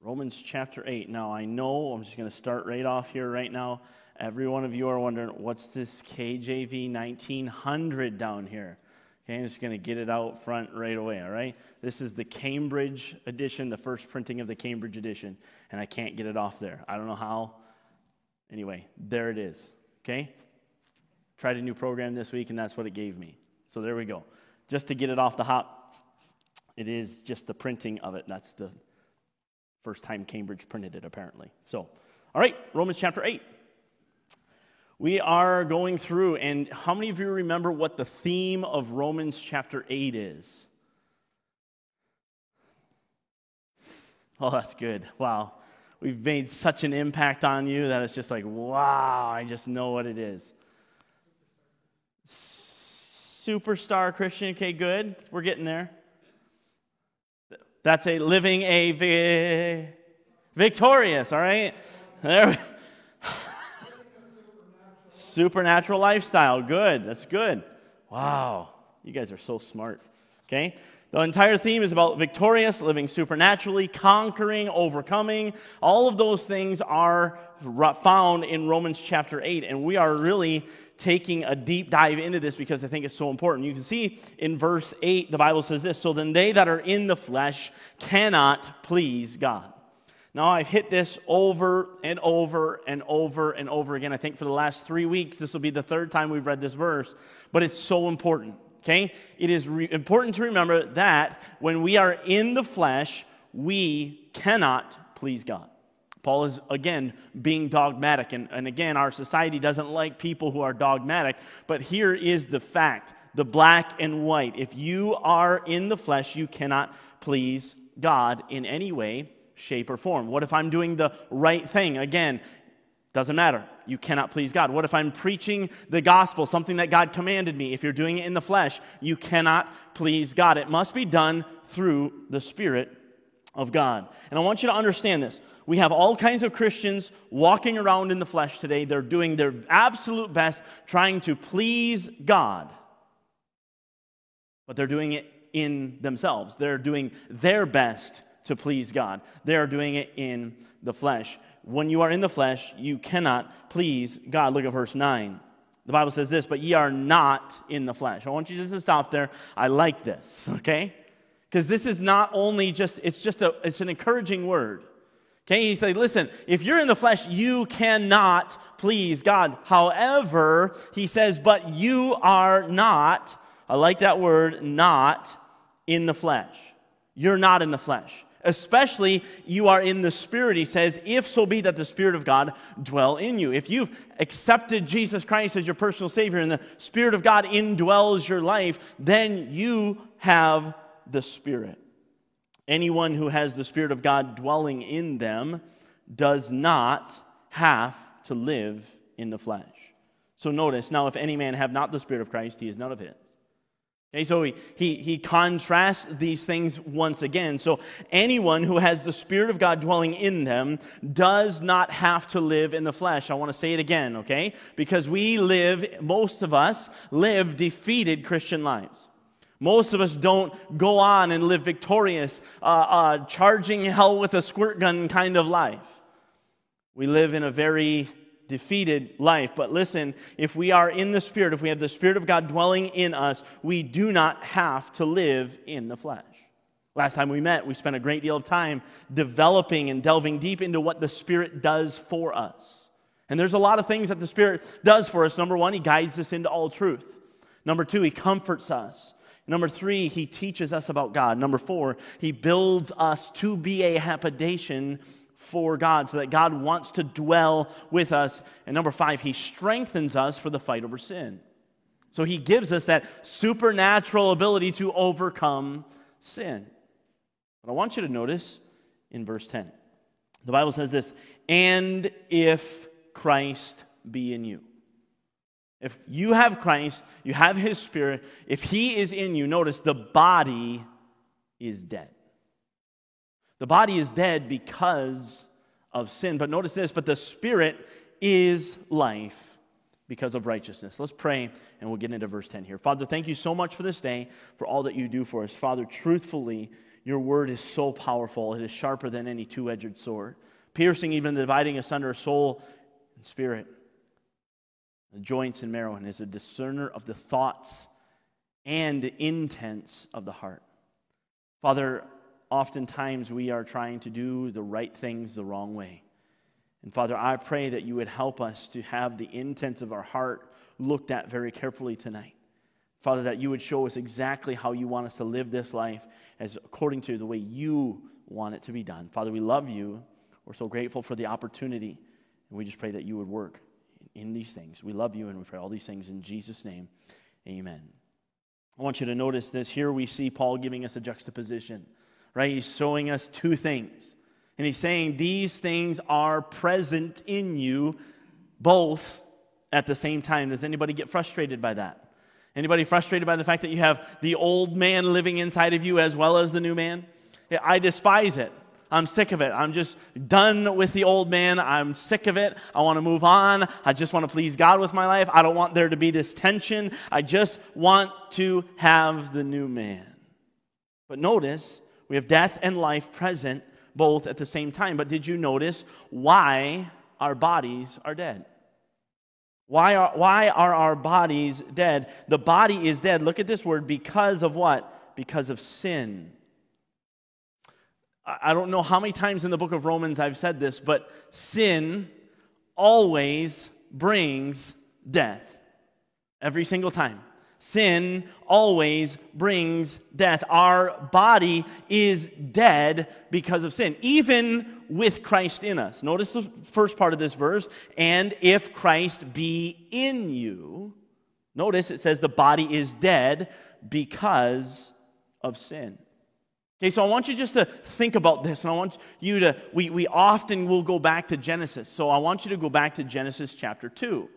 Romans chapter 8. Now, I know I'm just going to start right off here right now. Every one of you are wondering, what's this KJV 1900 down here? Okay, I'm just going to get it out front right away, all right? This is the Cambridge edition, the first printing of the Cambridge edition, and I can't get it off there. I don't know how. Anyway, there it is, okay? Tried a new program this week, and that's what it gave me. So there we go. Just to get it off the hop, it is just the printing of it. That's the First time Cambridge printed it, apparently. So, all right, Romans chapter 8. We are going through, and how many of you remember what the theme of Romans chapter 8 is? Oh, that's good. Wow. We've made such an impact on you that it's just like, wow, I just know what it is. Superstar Christian. Okay, good. We're getting there. That's a living a vi- victorious, all right? There. Supernatural lifestyle. Good. That's good. Wow. You guys are so smart. Okay? The entire theme is about victorious, living supernaturally, conquering, overcoming. All of those things are found in Romans chapter 8. And we are really taking a deep dive into this because I think it's so important. You can see in verse 8, the Bible says this So then they that are in the flesh cannot please God. Now, I've hit this over and over and over and over again. I think for the last three weeks, this will be the third time we've read this verse, but it's so important. Okay? It is re- important to remember that when we are in the flesh, we cannot please God. Paul is, again, being dogmatic. And, and again, our society doesn't like people who are dogmatic. But here is the fact the black and white. If you are in the flesh, you cannot please God in any way, shape, or form. What if I'm doing the right thing? Again, doesn't matter. You cannot please God. What if I'm preaching the gospel, something that God commanded me? If you're doing it in the flesh, you cannot please God. It must be done through the Spirit of God. And I want you to understand this. We have all kinds of Christians walking around in the flesh today. They're doing their absolute best trying to please God, but they're doing it in themselves. They're doing their best to please God. They are doing it in the flesh. When you are in the flesh, you cannot please God. Look at verse 9. The Bible says this, but ye are not in the flesh. I want you just to stop there. I like this, okay? Because this is not only just, it's just a, it's an encouraging word. Okay, he said, listen, if you're in the flesh, you cannot please God. However, he says, but you are not, I like that word, not in the flesh. You're not in the flesh. Especially you are in the Spirit, he says, if so be that the Spirit of God dwell in you. If you've accepted Jesus Christ as your personal Savior and the Spirit of God indwells your life, then you have the Spirit. Anyone who has the Spirit of God dwelling in them does not have to live in the flesh. So notice, now if any man have not the Spirit of Christ, he is none of his. Okay, so he, he, he contrasts these things once again. So anyone who has the Spirit of God dwelling in them does not have to live in the flesh. I want to say it again, okay? Because we live, most of us live defeated Christian lives. Most of us don't go on and live victorious, uh, uh, charging hell with a squirt gun kind of life. We live in a very defeated life. But listen, if we are in the Spirit, if we have the Spirit of God dwelling in us, we do not have to live in the flesh. Last time we met, we spent a great deal of time developing and delving deep into what the Spirit does for us. And there's a lot of things that the Spirit does for us. Number one, He guides us into all truth. Number two, He comforts us. Number three, he teaches us about God. Number four, he builds us to be a habitation for God so that God wants to dwell with us. And number five, he strengthens us for the fight over sin. So he gives us that supernatural ability to overcome sin. But I want you to notice in verse 10, the Bible says this, and if Christ be in you. If you have Christ, you have His Spirit, if He is in you, notice the body is dead. The body is dead because of sin. But notice this, but the Spirit is life because of righteousness. Let's pray and we'll get into verse 10 here. Father, thank you so much for this day, for all that you do for us. Father, truthfully, Your word is so powerful, it is sharper than any two edged sword, piercing even dividing asunder soul and spirit, joints and marrow, and is a discerner of the thoughts and intents of the heart. Father, oftentimes we are trying to do the right things the wrong way. And Father, I pray that you would help us to have the intents of our heart looked at very carefully tonight. Father, that you would show us exactly how you want us to live this life as according to the way you want it to be done. Father, we love you. We're so grateful for the opportunity. And we just pray that you would work in these things. We love you and we pray all these things in Jesus' name. Amen. I want you to notice this. Here we see Paul giving us a juxtaposition, right? He's showing us two things. And he's saying these things are present in you both at the same time. Does anybody get frustrated by that? Anybody frustrated by the fact that you have the old man living inside of you as well as the new man? I despise it. I'm sick of it. I'm just done with the old man. I'm sick of it. I want to move on. I just want to please God with my life. I don't want there to be this tension. I just want to have the new man. But notice, we have death and life present both at the same time. But did you notice why our bodies are dead? Why are, why are our bodies dead? The body is dead. Look at this word because of what? Because of sin. I don't know how many times in the book of Romans I've said this, but sin always brings death. Every single time. Sin always brings death. Our body is dead because of sin, even with Christ in us. Notice the first part of this verse and if Christ be in you. Notice it says the body is dead because of sin. Okay, so I want you just to think about this, and I want you to, we, we often will go back to Genesis. So I want you to go back to Genesis chapter 2.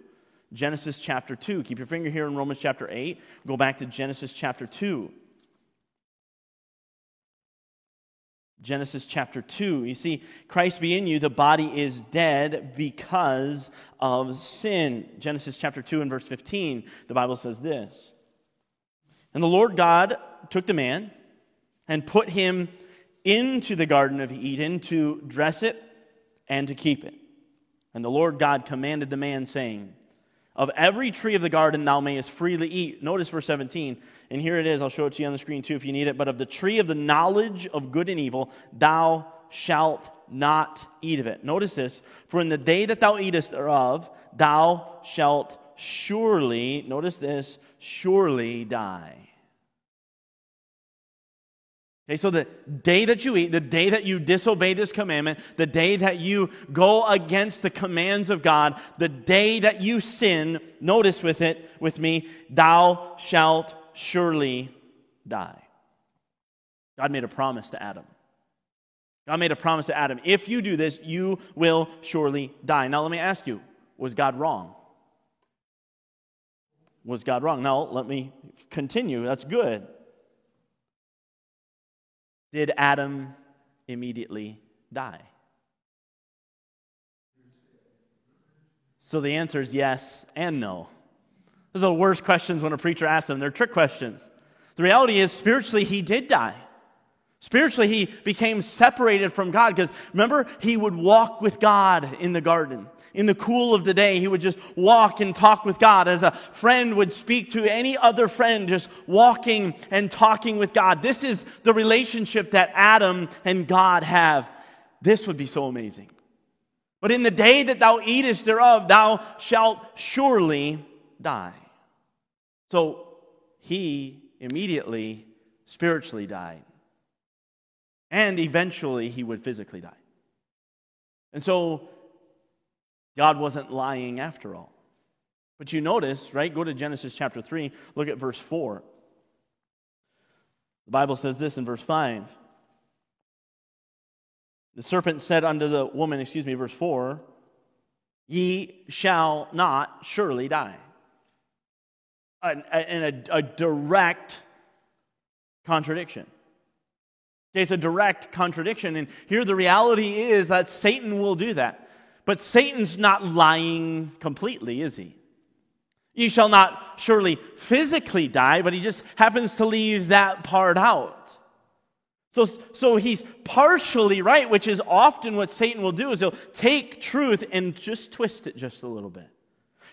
Genesis chapter 2. Keep your finger here in Romans chapter 8. Go back to Genesis chapter 2. Genesis chapter 2. You see, Christ be in you, the body is dead because of sin. Genesis chapter 2 and verse 15, the Bible says this And the Lord God took the man and put him into the Garden of Eden to dress it and to keep it. And the Lord God commanded the man, saying, Of every tree of the garden thou mayest freely eat. Notice verse 17. And here it is. I'll show it to you on the screen too if you need it. But of the tree of the knowledge of good and evil, thou shalt not eat of it. Notice this. For in the day that thou eatest thereof, thou shalt surely, notice this, surely die. Okay, so the day that you eat, the day that you disobey this commandment, the day that you go against the commands of God, the day that you sin, notice with it, with me, thou shalt surely die. God made a promise to Adam. God made a promise to Adam. If you do this, you will surely die. Now, let me ask you was God wrong? Was God wrong? Now, let me continue. That's good. Did Adam immediately die? So the answer is yes and no. Those are the worst questions when a preacher asks them. They're trick questions. The reality is, spiritually, he did die. Spiritually, he became separated from God because remember, he would walk with God in the garden. In the cool of the day, he would just walk and talk with God as a friend would speak to any other friend, just walking and talking with God. This is the relationship that Adam and God have. This would be so amazing. But in the day that thou eatest thereof, thou shalt surely die. So he immediately spiritually died. And eventually he would physically die. And so God wasn't lying after all. But you notice, right? Go to Genesis chapter 3, look at verse 4. The Bible says this in verse 5. The serpent said unto the woman, excuse me, verse 4, Ye shall not surely die. And a, a, direct contradiction. It's a direct contradiction. And here the reality is that Satan will do that. But Satan's not lying completely, is he? You shall not surely physically die, but he just happens to leave that part out. So, so he's partially right, which is often what Satan will do is he'll take truth and just twist it just a little bit.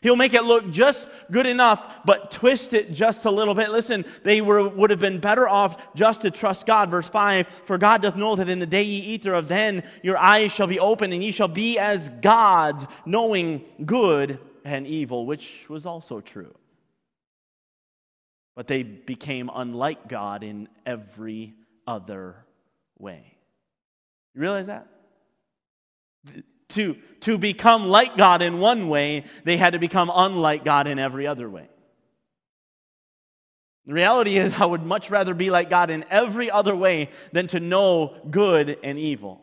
He'll make it look just good enough, but twist it just a little bit. Listen, they were, would have been better off just to trust God. Verse 5 For God doth know that in the day ye eat thereof, then your eyes shall be opened, and ye shall be as gods, knowing good and evil, which was also true. But they became unlike God in every other way. You realize that? To, to become like God in one way, they had to become unlike God in every other way. The reality is, I would much rather be like God in every other way than to know good and evil.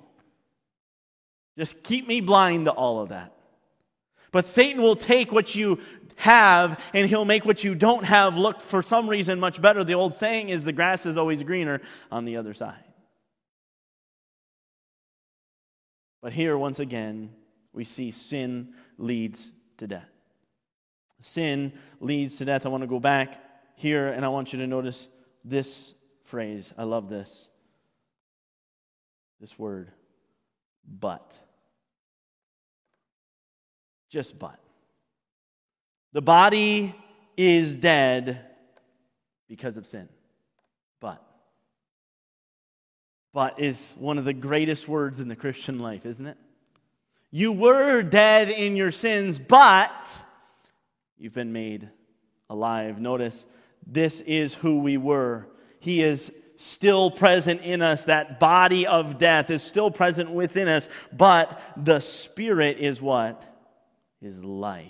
Just keep me blind to all of that. But Satan will take what you have and he'll make what you don't have look for some reason much better. The old saying is the grass is always greener on the other side. But here, once again, we see sin leads to death. Sin leads to death. I want to go back here and I want you to notice this phrase. I love this. This word, but just but. The body is dead because of sin. But. But is one of the greatest words in the Christian life, isn't it? You were dead in your sins, but you've been made alive. Notice this is who we were. He is still present in us. That body of death is still present within us, but the Spirit is what? is life.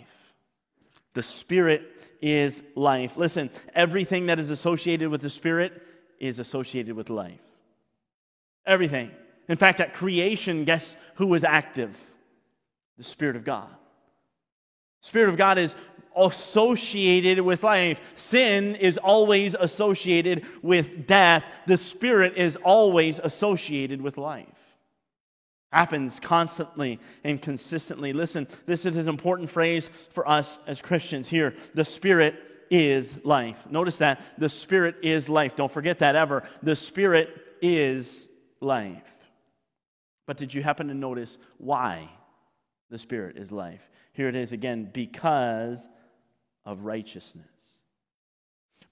The Spirit is life. Listen, everything that is associated with the Spirit is associated with life. Everything. In fact, at creation, guess who was active? The Spirit of God. Spirit of God is associated with life. Sin is always associated with death. The Spirit is always associated with life happens constantly and consistently. Listen, this is an important phrase for us as Christians here. The Spirit is life. Notice that. The Spirit is life. Don't forget that ever. The Spirit is life. But did you happen to notice why the Spirit is life? Here it is again because of righteousness.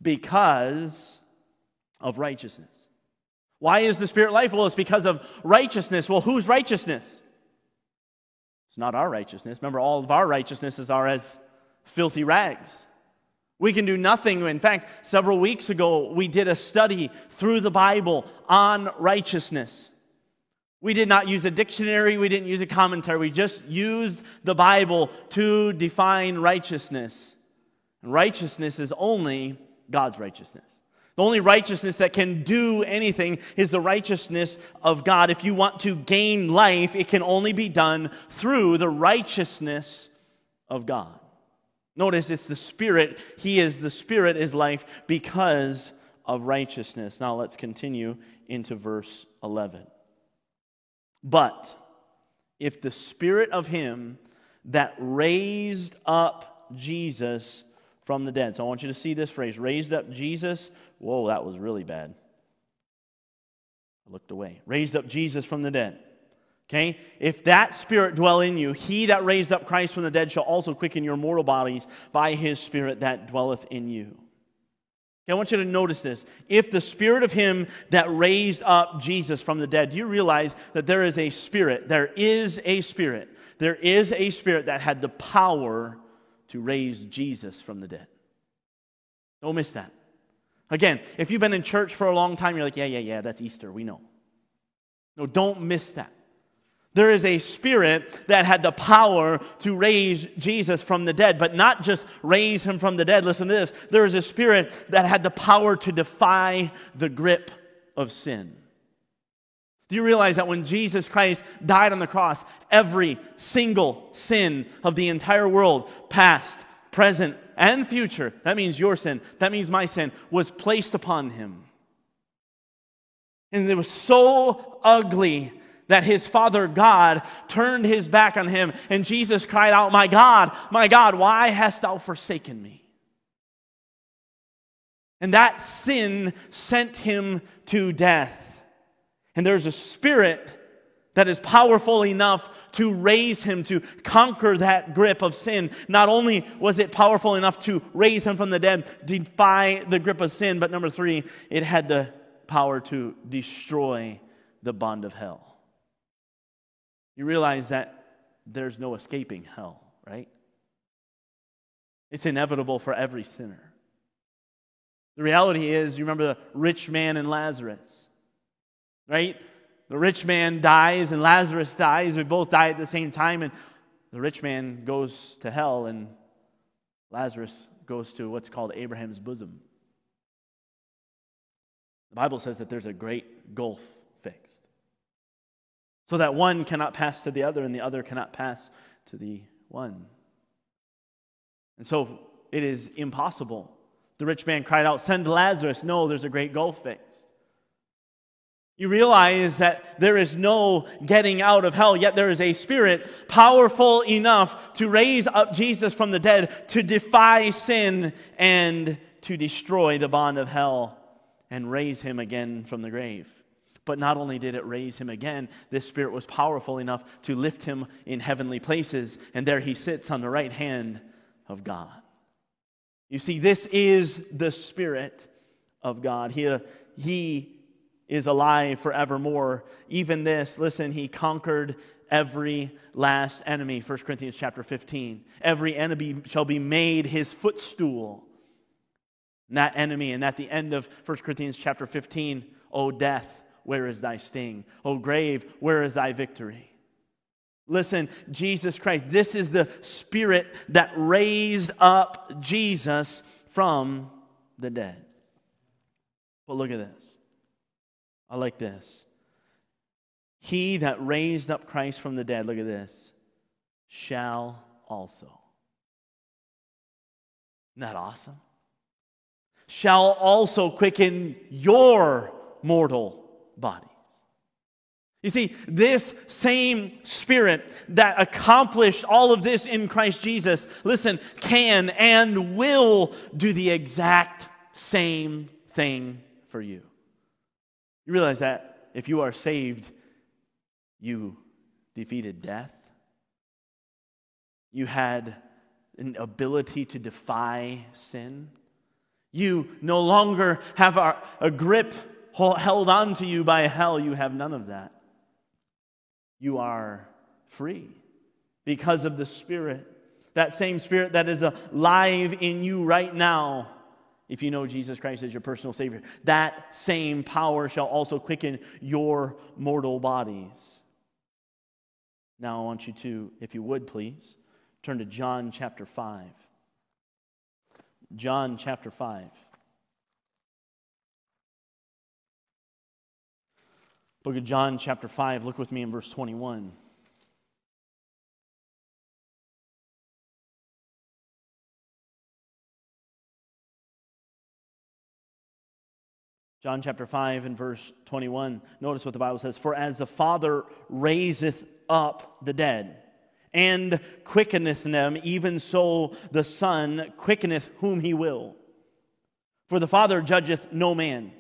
Because of righteousness. Why is the Spirit life? Well, it's because of righteousness. Well, whose righteousness? It's not our righteousness. Remember, all of our righteousnesses are as filthy rags. We can do nothing. In fact, several weeks ago, we did a study through the Bible on righteousness. We did not use a dictionary, we didn't use a commentary, we just used the Bible to define righteousness. Righteousness is only God's righteousness. The only righteousness that can do anything is the righteousness of God. If you want to gain life, it can only be done through the righteousness of God. Notice it's the Spirit. He is the Spirit is life because of righteousness. Now let's continue into verse 11. But if the Spirit of Him that raised up Jesus from the dead. So I want you to see this phrase raised up Jesus Whoa, that was really bad. I looked away. Raised up Jesus from the dead. Okay? If that spirit dwell in you, he that raised up Christ from the dead shall also quicken your mortal bodies by his spirit that dwelleth in you. Okay, I want you to notice this. If the spirit of him that raised up Jesus from the dead, do you realize that there is a spirit? There is a spirit. There is a spirit that had the power to raise Jesus from the dead. Don't miss that. Again, if you've been in church for a long time, you're like, yeah, yeah, yeah, that's Easter, we know. No, don't miss that. There is a spirit that had the power to raise Jesus from the dead, but not just raise him from the dead. Listen to this. There is a spirit that had the power to defy the grip of sin. Do you realize that when Jesus Christ died on the cross, every single sin of the entire world, past, present, and future, that means your sin, that means my sin, was placed upon him. And it was so ugly that his father God turned his back on him, and Jesus cried out, My God, my God, why hast thou forsaken me? And that sin sent him to death. And there's a spirit that is powerful enough to raise him, to conquer that grip of sin. Not only was it powerful enough to raise him from the dead, defy the grip of sin, but number three, it had the power to destroy the bond of hell. You realize that there's no escaping hell, right? It's inevitable for every sinner. The reality is, you remember the rich man and Lazarus, right? The rich man dies and Lazarus dies. We both die at the same time, and the rich man goes to hell, and Lazarus goes to what's called Abraham's bosom. The Bible says that there's a great gulf so that one cannot pass to the other, and the other cannot pass to the one. And so it is impossible. The rich man cried out, Send Lazarus. No, there's a great gulf fixed. You realize that there is no getting out of hell, yet there is a spirit powerful enough to raise up Jesus from the dead, to defy sin, and to destroy the bond of hell and raise him again from the grave. But not only did it raise him again, this spirit was powerful enough to lift him in heavenly places, and there he sits on the right hand of God. You see, this is the spirit of God. He, he is alive forevermore. Even this, listen, he conquered every last enemy. 1 Corinthians chapter 15. Every enemy shall be made his footstool. And that enemy, and at the end of 1 Corinthians chapter 15, O death, where is thy sting? O grave, where is thy victory? Listen, Jesus Christ, this is the spirit that raised up Jesus from the dead. But look at this. I like this. He that raised up Christ from the dead, look at this, shall also. Isn't that awesome? Shall also quicken your mortal bodies. You see, this same Spirit that accomplished all of this in Christ Jesus, listen, can and will do the exact same thing for you. You realize that if you are saved, you defeated death. You had an ability to defy sin. You no longer have a, grip held on to you by hell. You have none of that. You are free because of the Spirit. That same Spirit that is alive in you right now if you know Jesus Christ as your personal Savior. That same power shall also quicken your mortal bodies. Now, I want you to, if you would please, turn to John chapter 5. John chapter 5. Book of John chapter 5, look with me in verse 21. John chapter 5 and verse 21. Notice what the Bible says For as the Father raiseth up the dead and quickeneth them, even so the Son quickeneth whom he will. For the Father judgeth no man,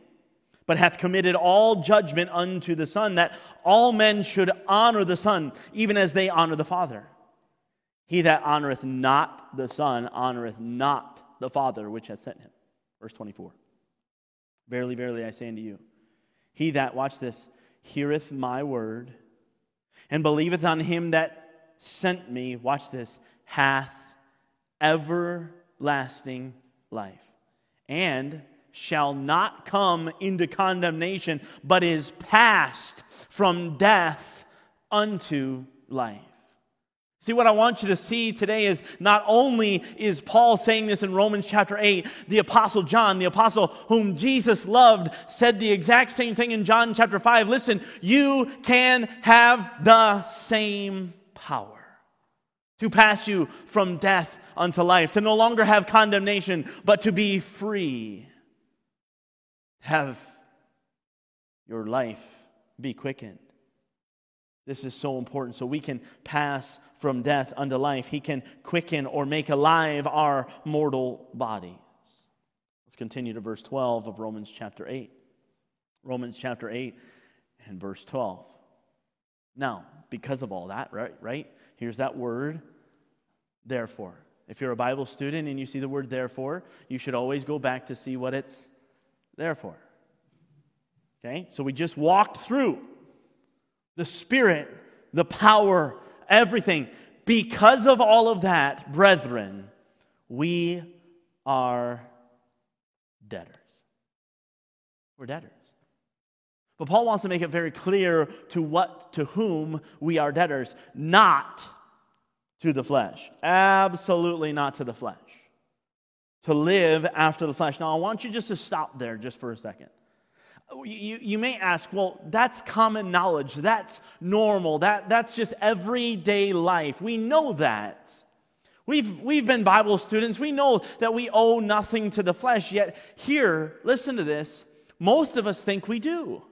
but hath committed all judgment unto the Son, that all men should honor the Son, even as they honor the Father. He that honoreth not the Son honoreth not the Father which hath sent him. Verse 24. Verily, verily, I say unto you, he that, watch this, heareth my word and believeth on him that sent me, watch this, hath everlasting life, and shall not come into condemnation, but is passed from death unto life. See, what I want you to see today is not only is Paul saying this in Romans chapter 8, the apostle John, the apostle whom Jesus loved, said the exact same thing in John chapter 5. Listen, you can have the same power to pass you from death unto life, to no longer have condemnation, but to be free. Have your life be quickened. This is so important so we can pass from death unto life. He can quicken or make alive our mortal bodies. Let's continue to verse 12 of Romans chapter 8. Romans chapter 8 and verse 12. Now, because of all that, right, right? Here's that word, therefore. If you're a Bible student and you see the word therefore, you should always go back to see what it's there for. Okay? So we just walked through the Spirit, the power, everything. Because of all of that, brethren, we are debtors. We're debtors. But Paul wants to make it very clear to what to whom we are debtors, not to the flesh. Absolutely not to the flesh. To live after the flesh. Now I want you just to stop there just for a second. You, you may ask, well, that's common knowledge. That's normal. That, that's just everyday life. We know that. We've, we've been Bible students. We know that we owe nothing to the flesh. Yet, here, listen to this. Most of us think we do.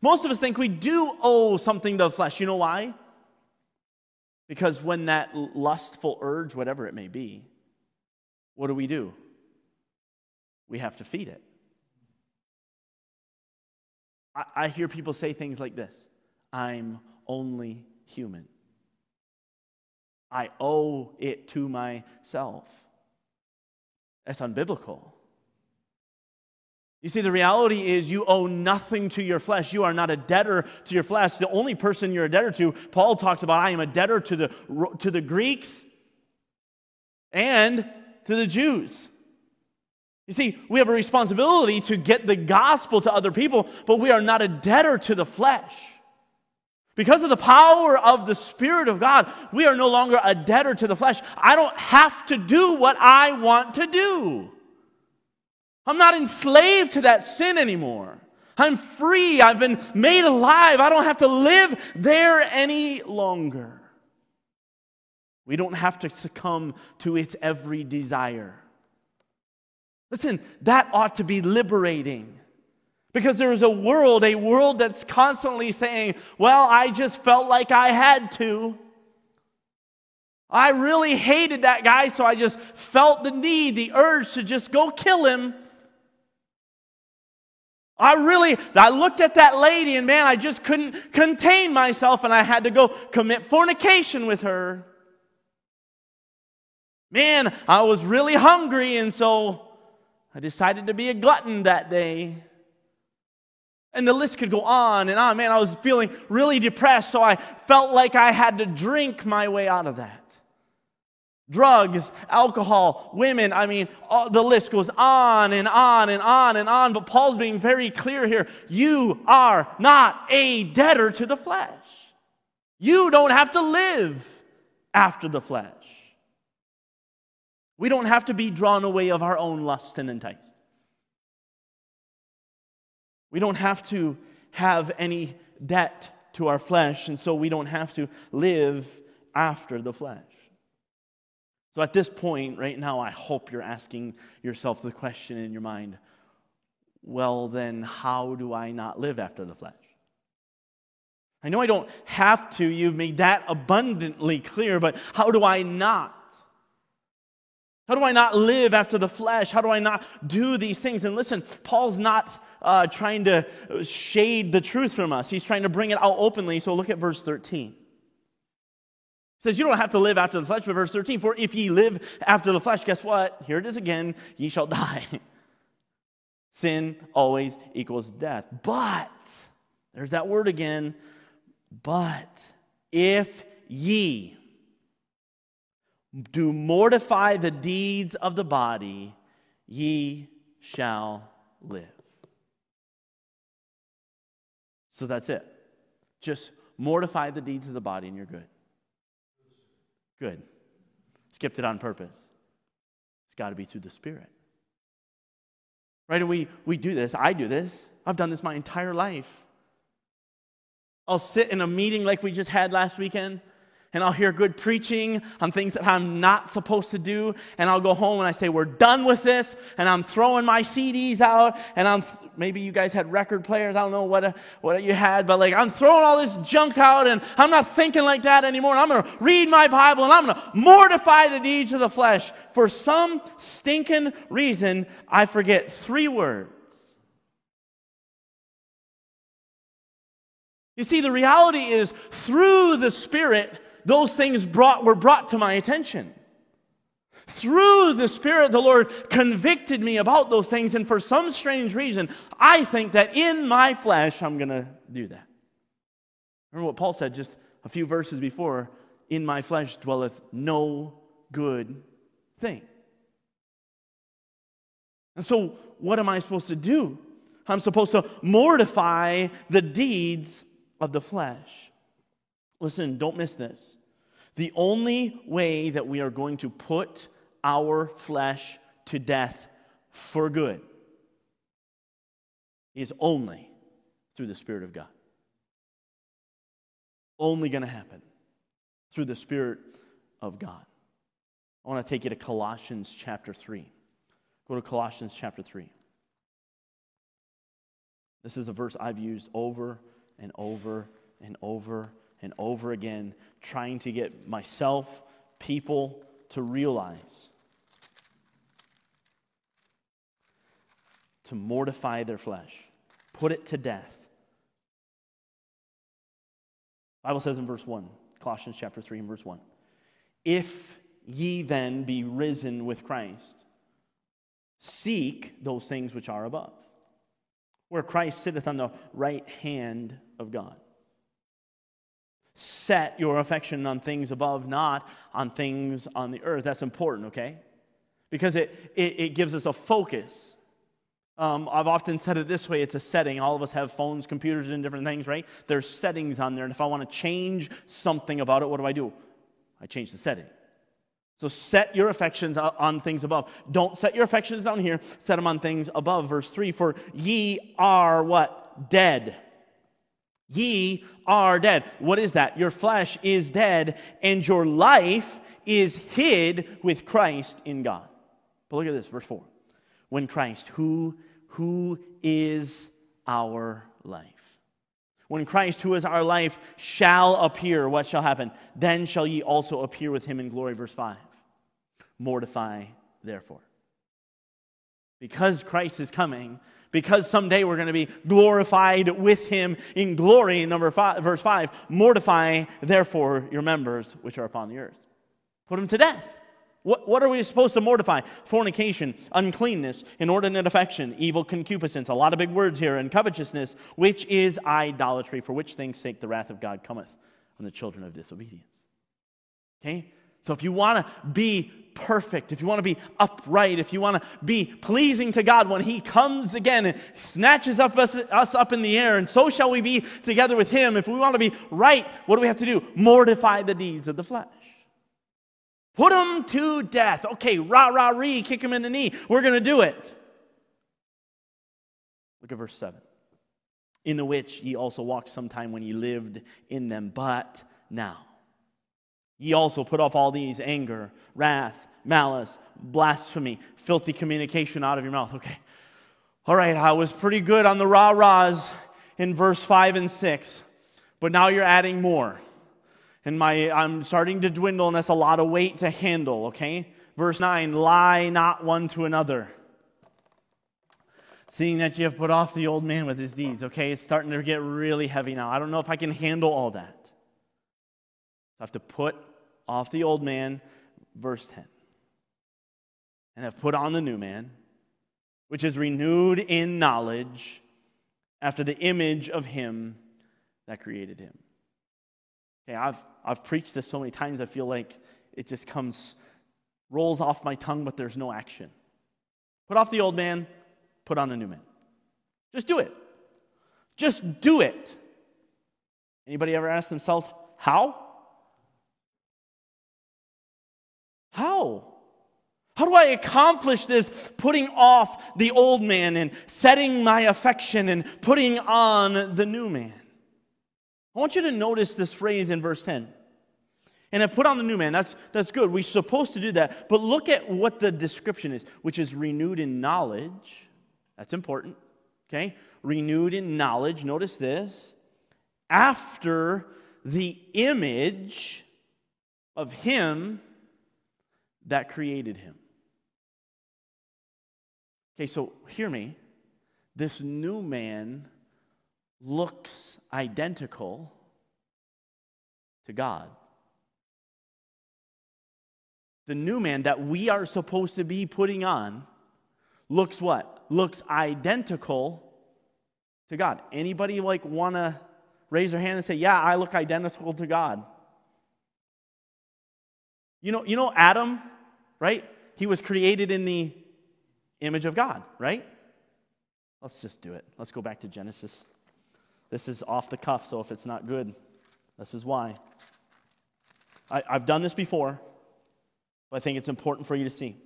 Most of us think we do owe something to the flesh. You know why? Because when that lustful urge, whatever it may be, what do we do? We have to feed it. I, I hear people say things like this I'm only human. I owe it to myself. That's unbiblical. You see, the reality is you owe nothing to your flesh. You are not a debtor to your flesh. The only person you're a debtor to, Paul talks about, I am a debtor to the, to the Greeks and to the Jews. You see, we have a responsibility to get the gospel to other people, but we are not a debtor to the flesh. Because of the power of the Spirit of God, we are no longer a debtor to the flesh. I don't have to do what I want to do. I'm not enslaved to that sin anymore. I'm free. I've been made alive. I don't have to live there any longer. We don't have to succumb to its every desire. Listen, that ought to be liberating. Because there is a world, a world that's constantly saying, Well, I just felt like I had to. I really hated that guy, so I just felt the need, the urge to just go kill him. I really, I looked at that lady and man, I just couldn't contain myself and I had to go commit fornication with her. Man, I was really hungry and so I decided to be a glutton that day. And the list could go on and on. Man, I was feeling really depressed, so I felt like I had to drink my way out of that. Drugs, alcohol, women, I mean, all, the list goes on and on and on and on. But Paul's being very clear here. You are not a debtor to the flesh. You don't have to live after the flesh. We don't have to be drawn away of our own lust and enticed. We don't have to have any debt to our flesh, and so we don't have to live after the flesh. So at this point, right now, I hope you're asking yourself the question in your mind well, then, how do I not live after the flesh? I know I don't have to, you've made that abundantly clear, but how do I not? How do I not live after the flesh? How do I not do these things? And listen, Paul's not uh, trying to shade the truth from us, he's trying to bring it out openly. So look at verse 13. It says, You don't have to live after the flesh, but verse 13, for if ye live after the flesh, guess what? Here it is again, ye shall die. Sin always equals death. But, there's that word again, but if ye, do mortify the deeds of the body, ye shall live. So that's it. Just mortify the deeds of the body and you're good. Good. Skipped it on purpose. It's got to be through the Spirit. Right? And we, we do this. I do this. I've done this my entire life. I'll sit in a meeting like we just had last weekend and I'll hear good preaching on things that I'm not supposed to do, and I'll go home and I say, We're done with this, and I'm throwing my CDs out, and I'm maybe you guys had record players, I don't know what, what you had, but like I'm throwing all this junk out, and I'm not thinking like that anymore. I'm gonna read my Bible, and I'm gonna mortify the deeds of the flesh. For some stinking reason, I forget three words You see, the reality is through the Spirit, those things brought, were brought to my attention. Through the Spirit, the Lord convicted me about those things, and for some strange reason, I think that in my flesh, I'm going to do that. Remember what Paul said just a few verses before in my flesh dwelleth no good thing. And so, what am I supposed to do? I'm supposed to mortify the deeds of the flesh. Listen, don't miss this. The only way that we are going to put our flesh to death for good is only through the Spirit of God. Only going to happen through the Spirit of God. I want to take you to Colossians chapter 3. Go to Colossians chapter 3. This is a verse I've used over and over and over and over again, trying to get myself, people to realize, to mortify their flesh, put it to death. Bible says in verse 1, Colossians chapter 3 and verse 1. If ye then be risen with Christ, seek those things which are above, where Christ sitteth on the right hand of God. Set your affection on things above, not on things on the earth. That's important, okay? Because it, it, it gives us a focus. Um, I've often said it this way it's a setting. All of us have phones, computers, and different things, right? There's settings on there. And if I want to change something about it, what do I do? I change the setting. So set your affections on things above. Don't set your affections down here. Set them on things above. Verse 3 For ye are what? Dead. Ye are dead. What is that? Your flesh is dead, and your life is hid with Christ in God. But look at this, verse 4. When Christ, who who is our life. When Christ, who is our life, shall appear, what shall happen? Then shall ye also appear with him in glory. Verse 5. Mortify, therefore. Because Christ is coming, because someday we're going to be glorified with him in glory, number five, verse 5, mortify, therefore, your members which are upon the earth. Put them to death. What, what are we supposed to mortify? Fornication, uncleanness, inordinate affection, evil concupiscence, a lot of big words here, and covetousness, which is idolatry, for which things sake the wrath of God cometh on the children of disobedience. Okay? So if you want to be perfect, if you want to be upright, if you want to be pleasing to God when He comes again and snatches up us, us up in the air, and so shall we be together with Him. If we want to be right, what do we have to do? Mortify the deeds of the flesh. Put him to death. Okay, rah, rah, ree, kick him in the knee. We're going to do it. Look at verse 7. In the which ye also walked sometime when ye lived in them, but now. Ye also put off all these anger, wrath, malice, blasphemy, filthy communication out of your mouth. Okay. All right, I was pretty good on the rah rahs in verse 5 and 6, but now you're adding more and my I'm starting to dwindle, and that's a lot of weight to handle, okay? Verse 9, lie not one to another. Seeing that you have put off the old man with his deeds, okay? It's starting to get really heavy now. I don't know if I can handle all that. I have to put off the old man, verse 10. And have put on the new man, which is renewed in knowledge after the image of him that created him. Okay, I've, I've preached this so many times, I feel like it just comes, rolls off my tongue, but there's no action. Put off the old man, put on a new man. Just do it. Just do it. Anybody ever ask themselves, how? How? How do I accomplish this putting off the old man and setting my affection and putting on the new man? I want you to notice this phrase in verse 10. And have put on the new man. That's, that's good. We're supposed to do that. But look at what the description is, which is renewed in knowledge. That's important. Okay? Renewed in knowledge. Notice this. After the image of him that created him. Okay, so hear me. This new man looks identical to God. The new man that we are supposed to be putting on looks what? Looks identical to God. Anybody like want to raise their hand and say, "Yeah, I look identical to God"? You know, you know Adam, right? He was created in the image of God, right? Let's just do it. Let's go back to Genesis. This is off the cuff, so if it's not good, this is why. I, have done this before, but I think it's important for you to see.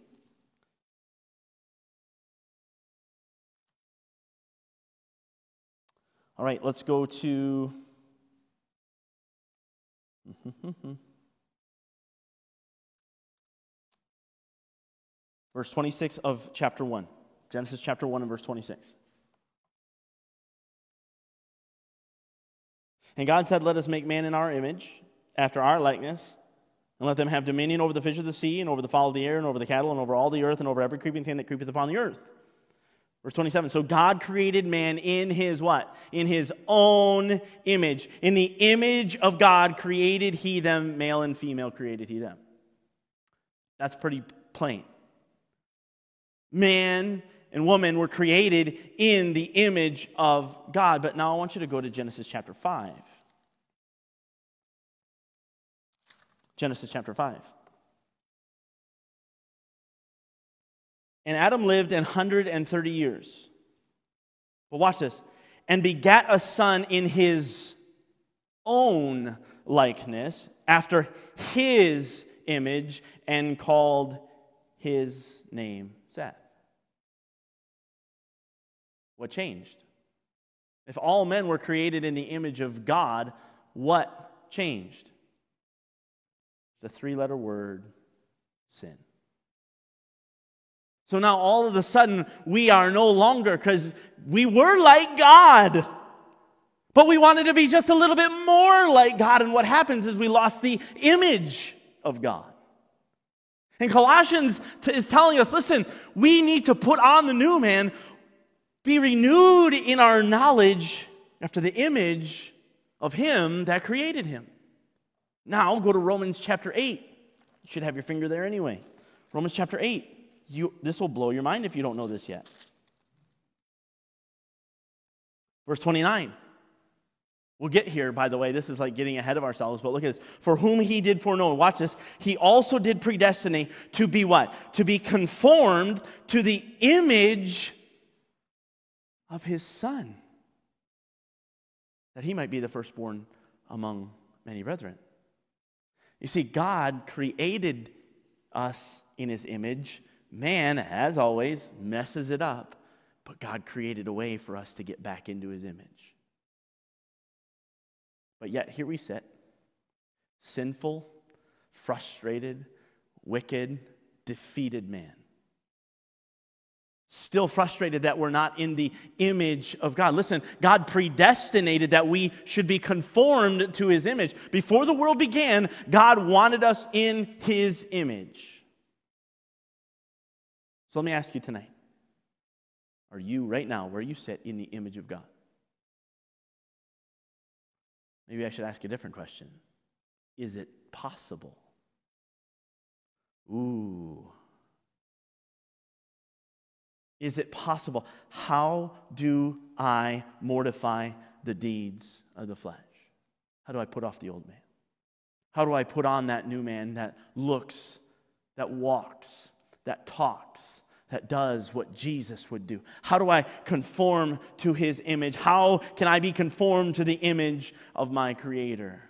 All right, let's go to. verse 26 of chapter 1. Genesis chapter 1 and verse 26. And God said, Let us make man in our image, after our likeness, and let them have dominion over the fish of the sea, and over the fowl of the air, and over the cattle, and over all the earth, and over every creeping thing that creepeth upon the earth. Verse 27. So God created man in his what? In his own image. In the image of God created he them, male and female created he them. That's pretty plain. Man and woman were created in the image of God. But now I want you to go to Genesis chapter 5. Genesis chapter 5. And Adam lived an 130 years. But watch this. And begat a son in his own likeness, after his image, and called his name Seth. What changed? If all men were created in the image of God, what changed? The three letter word sin. So now all of a sudden, we are no longer, because we were like God. But we wanted to be just a little bit more like God. And what happens is we lost the image of God. And Colossians is telling us listen, we need to put on the new man be renewed in our knowledge after the image of Him that created Him. Now, go to Romans chapter 8. You should have your finger there anyway. Romans chapter 8. You, this will blow your mind if you don't know this yet. Verse 29. We'll get here, by the way. This is like getting ahead of ourselves, but look at this. For whom he did foreknow, watch this, he also did predestinate to be what? To be conformed to the image of his son, that he might be the firstborn among many brethren. You see, God created us in his image. Man, as always, messes it up, but God created a way for us to get back into his image. But yet, here we sit, sinful, frustrated, wicked, defeated man still frustrated that we're not in the image of God. Listen, God predestinated that we should be conformed to his image. Before the world began, God wanted us in his image. So let me ask you tonight Are you right now, where you sit, in the image of God? Maybe I should ask a different question Is it possible? Ooh. Is it possible? How do I mortify the deeds of the flesh? How do I put off the old man? How do I put on that new man that looks, that walks, that talks, that does what Jesus would do? How do I conform to his image? How can I be conformed to the image of my Creator?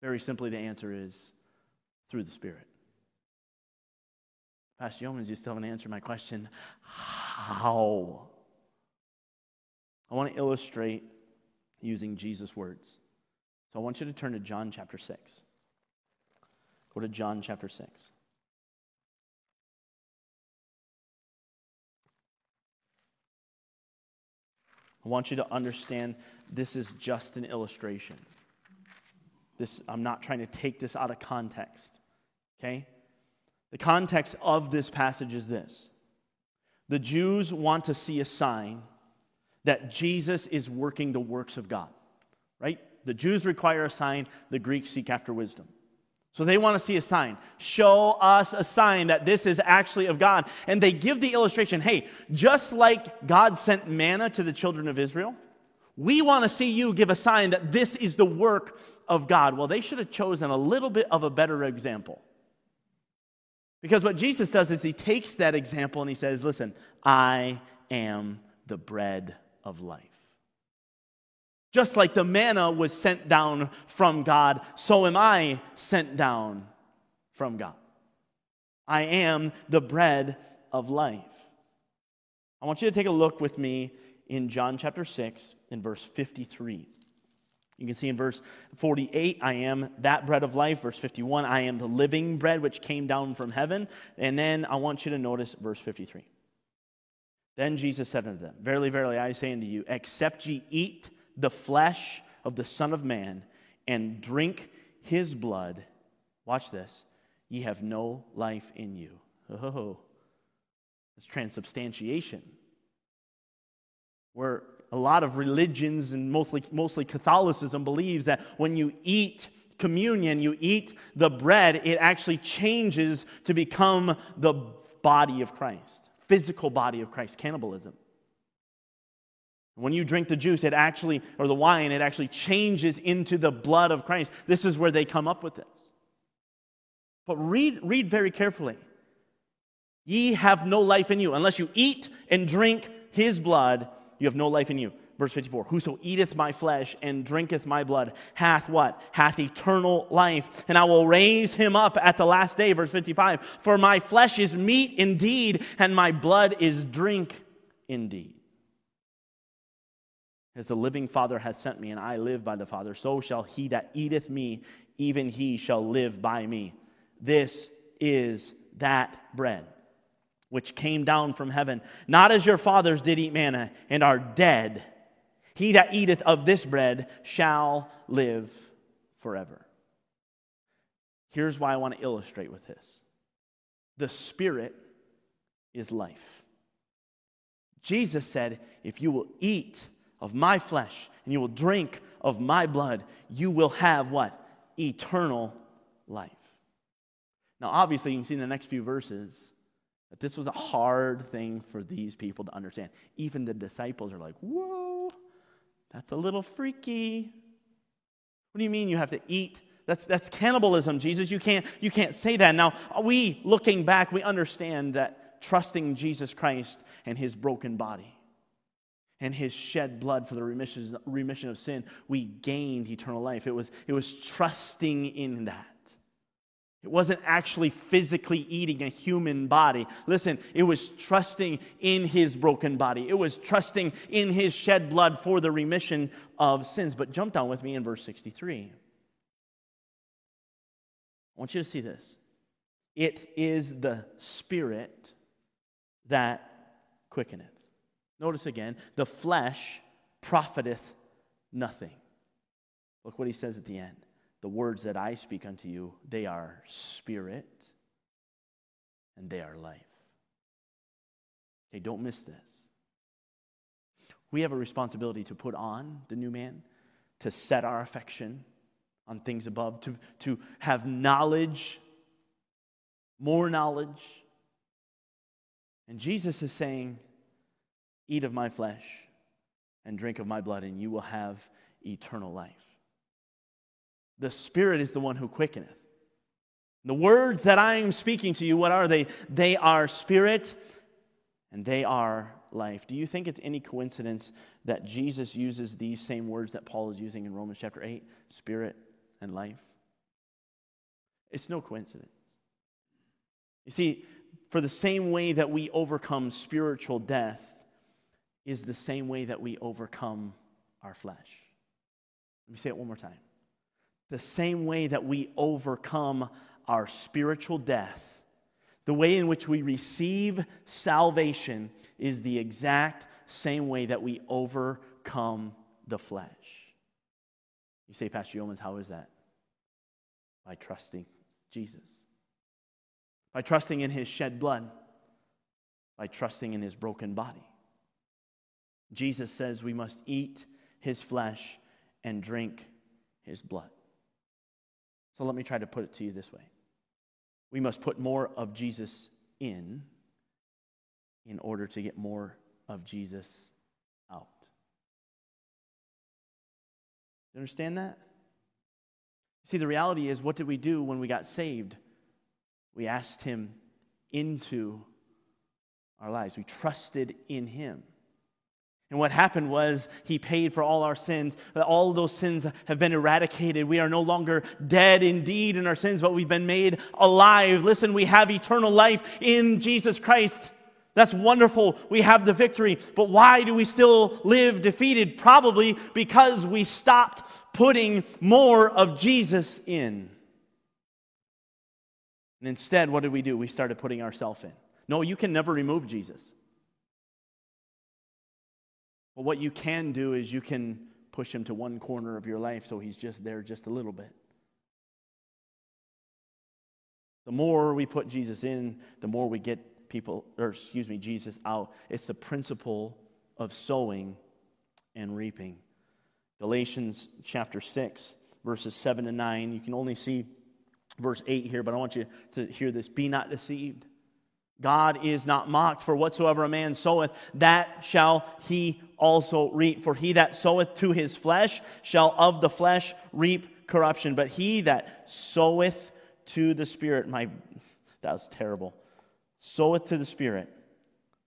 Very simply, the answer is through the Spirit. Pastor Yeomans, you still haven't answered my question. How? I want to illustrate using Jesus' words. So I want you to turn to John chapter 6. Go to John chapter 6. I want you to understand this is just an illustration. This, I'm not trying to take this out of context. Okay? The context of this passage is this the Jews want to see a sign that Jesus is working the works of God, right? The Jews require a sign, the Greeks seek after wisdom. So they want to see a sign. Show us a sign that this is actually of God. And they give the illustration hey, just like God sent manna to the children of Israel, we want to see you give a sign that this is the work of God. Well, they should have chosen a little bit of a better example. Because what Jesus does is he takes that example and he says, Listen, I am the bread of life. Just like the manna was sent down from God, so am I sent down from God. I am the bread of life. I want you to take a look with me in John chapter 6 and verse 53. You can see in verse 48, I am that bread of life. Verse 51, I am the living bread which came down from heaven. And then I want you to notice verse 53. Then Jesus said unto them, Verily, verily, I say unto you, except ye eat the flesh of the Son of Man and drink his blood, watch this, ye have no life in you. Oh, it's transubstantiation. Where a lot of religions and mostly, mostly Catholicism believes that when you eat communion, you eat the bread, it actually changes to become the body of Christ, physical body of Christ, cannibalism. When you drink the juice, it actually, or the wine, it actually changes into the blood of Christ. This is where they come up with this. But read, read very carefully. Ye have no life in you. Unless you eat and drink his blood, you have no life in you. Verse 54 Whoso eateth my flesh and drinketh my blood hath what? Hath eternal life. And I will raise him up at the last day. Verse 55 For my flesh is meat indeed, and my blood is drink indeed. As the living Father hath sent me, and I live by the Father, so shall he that eateth me, even he shall live by me. This is that bread which came down from heaven, not as your fathers did eat manna and are dead. He that eateth of this bread shall live forever. Here's why I want to illustrate with this the Spirit is life. Jesus said, If you will eat of my flesh and you will drink of my blood, you will have what? Eternal life. Now, obviously, you can see in the next few verses this was a hard thing for these people to understand. Even the disciples are like, whoa, that's a little freaky. What do you mean you have to eat? That's, that's cannibalism, Jesus. You can't, you can't say that. Now, we, looking back, we understand that trusting Jesus Christ and his broken body and his shed blood for the remission, remission of sin, we gained eternal life. It was, it was trusting in that. It wasn't actually physically eating a human body. Listen, it was trusting in his broken body. It was trusting in his shed blood for the remission of sins. But jump down with me in verse 63. I want you to see this. It is the Spirit that quickeneth. Notice again, the flesh profiteth nothing. Look what he says at the end. The words that I speak unto you, they are spirit and they are life. Okay, don't miss this. We have a responsibility to put on the new man, to set our affection on things above, to, to have knowledge, more knowledge. And Jesus is saying, Eat of my flesh and drink of my blood, and you will have eternal life. The Spirit is the one who quickeneth. The words that I am speaking to you, what are they? They are spirit and they are life. Do you think it's any coincidence that Jesus uses these same words that Paul is using in Romans chapter 8 spirit and life? It's no coincidence. You see, for the same way that we overcome spiritual death is the same way that we overcome our flesh. Let me say it one more time the same way that we overcome our spiritual death, the way in which we receive salvation is the exact same way that we overcome the flesh. You say, Pastor Yeomans, how is that? By trusting Jesus, by trusting in his shed blood, by trusting in his broken body. Jesus says we must eat his flesh and drink his blood. So let me try to put it to you this way we must put more of Jesus in in order to get more of Jesus out. You understand that? See, the reality is, what did we do when we got saved? We asked Him into our lives, we trusted in Him. And what happened was he paid for all our sins. All those sins have been eradicated. We are no longer dead indeed in our sins, but we've been made alive. Listen, we have eternal life in Jesus Christ. That's wonderful. We have the victory. But why do we still live defeated? Probably because we stopped putting more of Jesus in. And instead, what did we do? We started putting ourselves in. No, you can never remove Jesus. But what you can do is you can push him to one corner of your life so he's just there just a little bit. The more we put Jesus in, the more we get people, or excuse me, Jesus out. It's the principle of sowing and reaping. Galatians chapter 6, verses 7 to 9. You can only see verse 8 here, but I want you to hear this. Be not deceived. God is not mocked, for whatsoever a man soweth, that shall he also reap. For he that soweth to his flesh shall of the flesh reap corruption, but he that soweth to the Spirit, my, that was terrible soweth to the Spirit,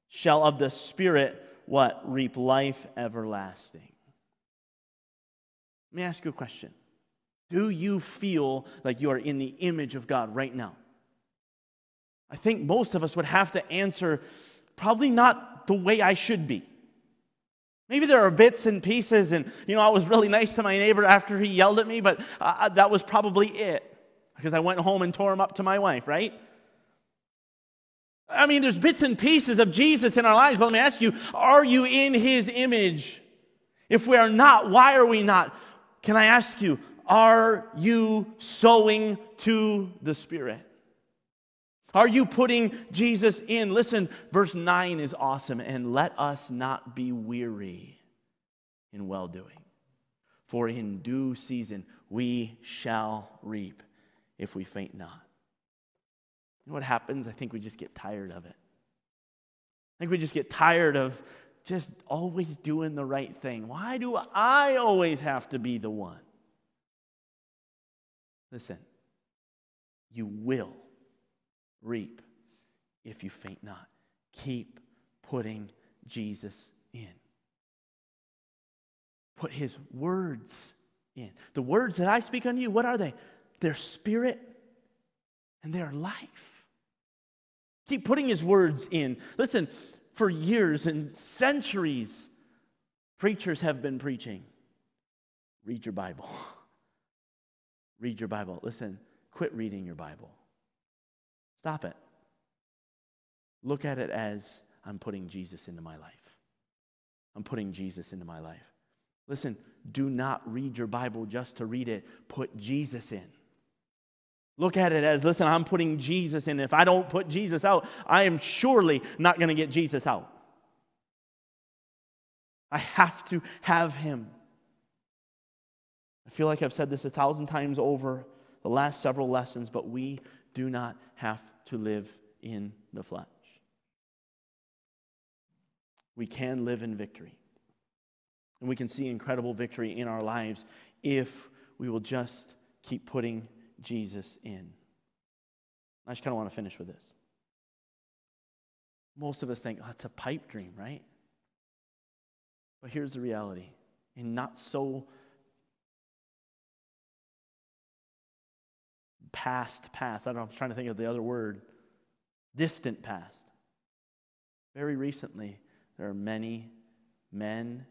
shall of the Spirit what? Reap life everlasting. Let me ask you a question. Do you feel like you are in the image of God right now? I think most of us would have to answer probably not the way I should be. Maybe there are bits and pieces, and you know, I was really nice to my neighbor after he yelled at me, but uh, that was probably it because I went home and tore him up to my wife, right? I mean, there's bits and pieces of Jesus in our lives, but let me ask you are you in his image? If we are not, why are we not? Can I ask you, are you sowing to the Spirit? Are you putting Jesus in? Listen, verse 9 is awesome. And let us not be weary in well doing, for in due season we shall reap if we faint not. You know what happens? I think we just get tired of it. I think we just get tired of just always doing the right thing. Why do I always have to be the one? Listen, you will reap if you faint not. Keep putting Jesus in. Put his words in. The words that I speak unto you, what are they? They're spirit and they're life. Keep putting his words in. Listen, for years and centuries, preachers have been preaching. Read your Bible. Read your Bible. Listen, quit reading your Bible. Stop it. Look at it as I'm putting Jesus into my life. I'm putting Jesus into my life. Listen, do not read your Bible just to read it. Put Jesus in. Look at it as listen, I'm putting Jesus in. If I don't put Jesus out, I am surely not going to get Jesus out. I have to have him. I feel like I've said this a thousand times over the last several lessons, but we do not have to live in the flesh. We can live in victory. And we can see incredible victory in our lives if we will just keep putting Jesus in. I just kind of want to finish with this. Most of us think, oh, it's a pipe dream, right? But here's the reality in not so past past, I don't know, I was trying to think of the other word, distant past. Very recently, there are many men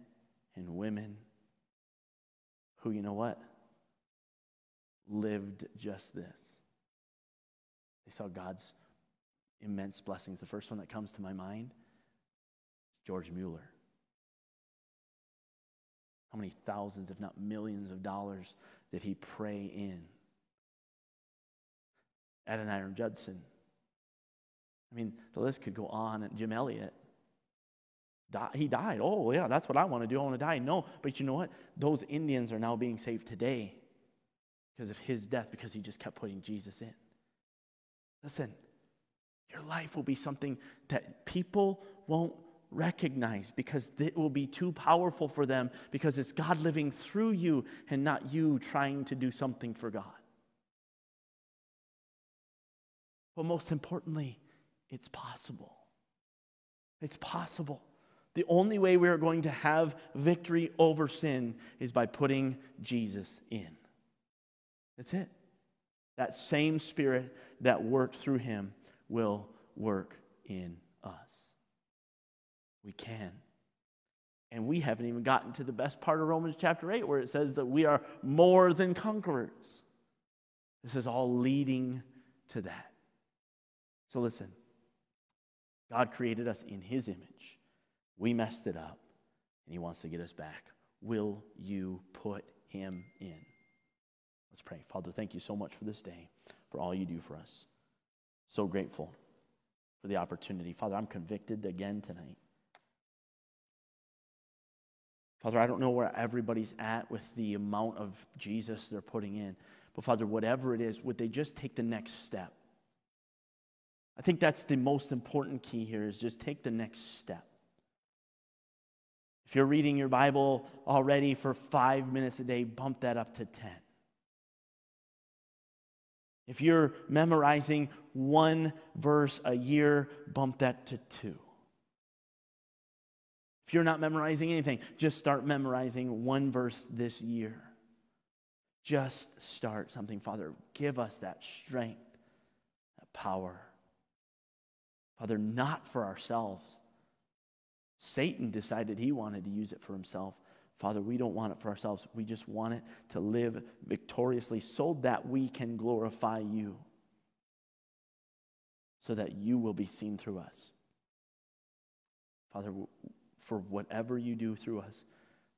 and women who, you know what? lived just this. They saw God's immense blessings. The first one that comes to my mind is George Mueller. How many thousands, if not millions, of dollars did he pray in? Adoniram Judson. I mean, the list could go on. And Jim Elliot. He died. Oh, yeah, that's what I want to do. I want to die. No, but you know what? Those Indians are now being saved today because of his death, because he just kept putting Jesus in. Listen, your life will be something that people won't recognize because it will be too powerful for them because it's God living through you and not you trying to do something for God. But most importantly, it's possible. It's possible. The only way we are going to have victory over sin is by putting Jesus in. That's it. That same spirit that worked through him will work in us. We can. And we haven't even gotten to the best part of Romans chapter 8 where it says that we are more than conquerors. This is all leading to that. So listen God created us in his image. We messed it up, and He wants to get us back. Will you put Him in? Let's pray. Father, thank you so much for this day, for all you do for us. So grateful for the opportunity. Father, I'm convicted again tonight. Father, I don't know where everybody's at with the amount of Jesus they're putting in, but Father, whatever it is, would they just take the next step? I think that's the most important key here is just take the next step. If you're reading your Bible already for five minutes a day, bump that up to 10. If you're memorizing one verse a year, bump that to two. If you're not memorizing anything, just start memorizing one verse this year. Just start something. Father, give us that strength, that power. Father, not for ourselves Satan decided he wanted to use it for himself. Father, we don't want it for ourselves. We just want it to live victoriously so that we can glorify you, so that you will be seen through us. Father, for whatever you do through us,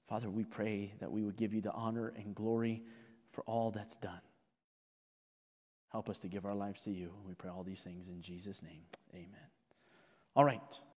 Father, we pray that we would give you the honor and glory for all that's done. Help us to give our lives to you. We pray all these things in Jesus' name. Amen. All right.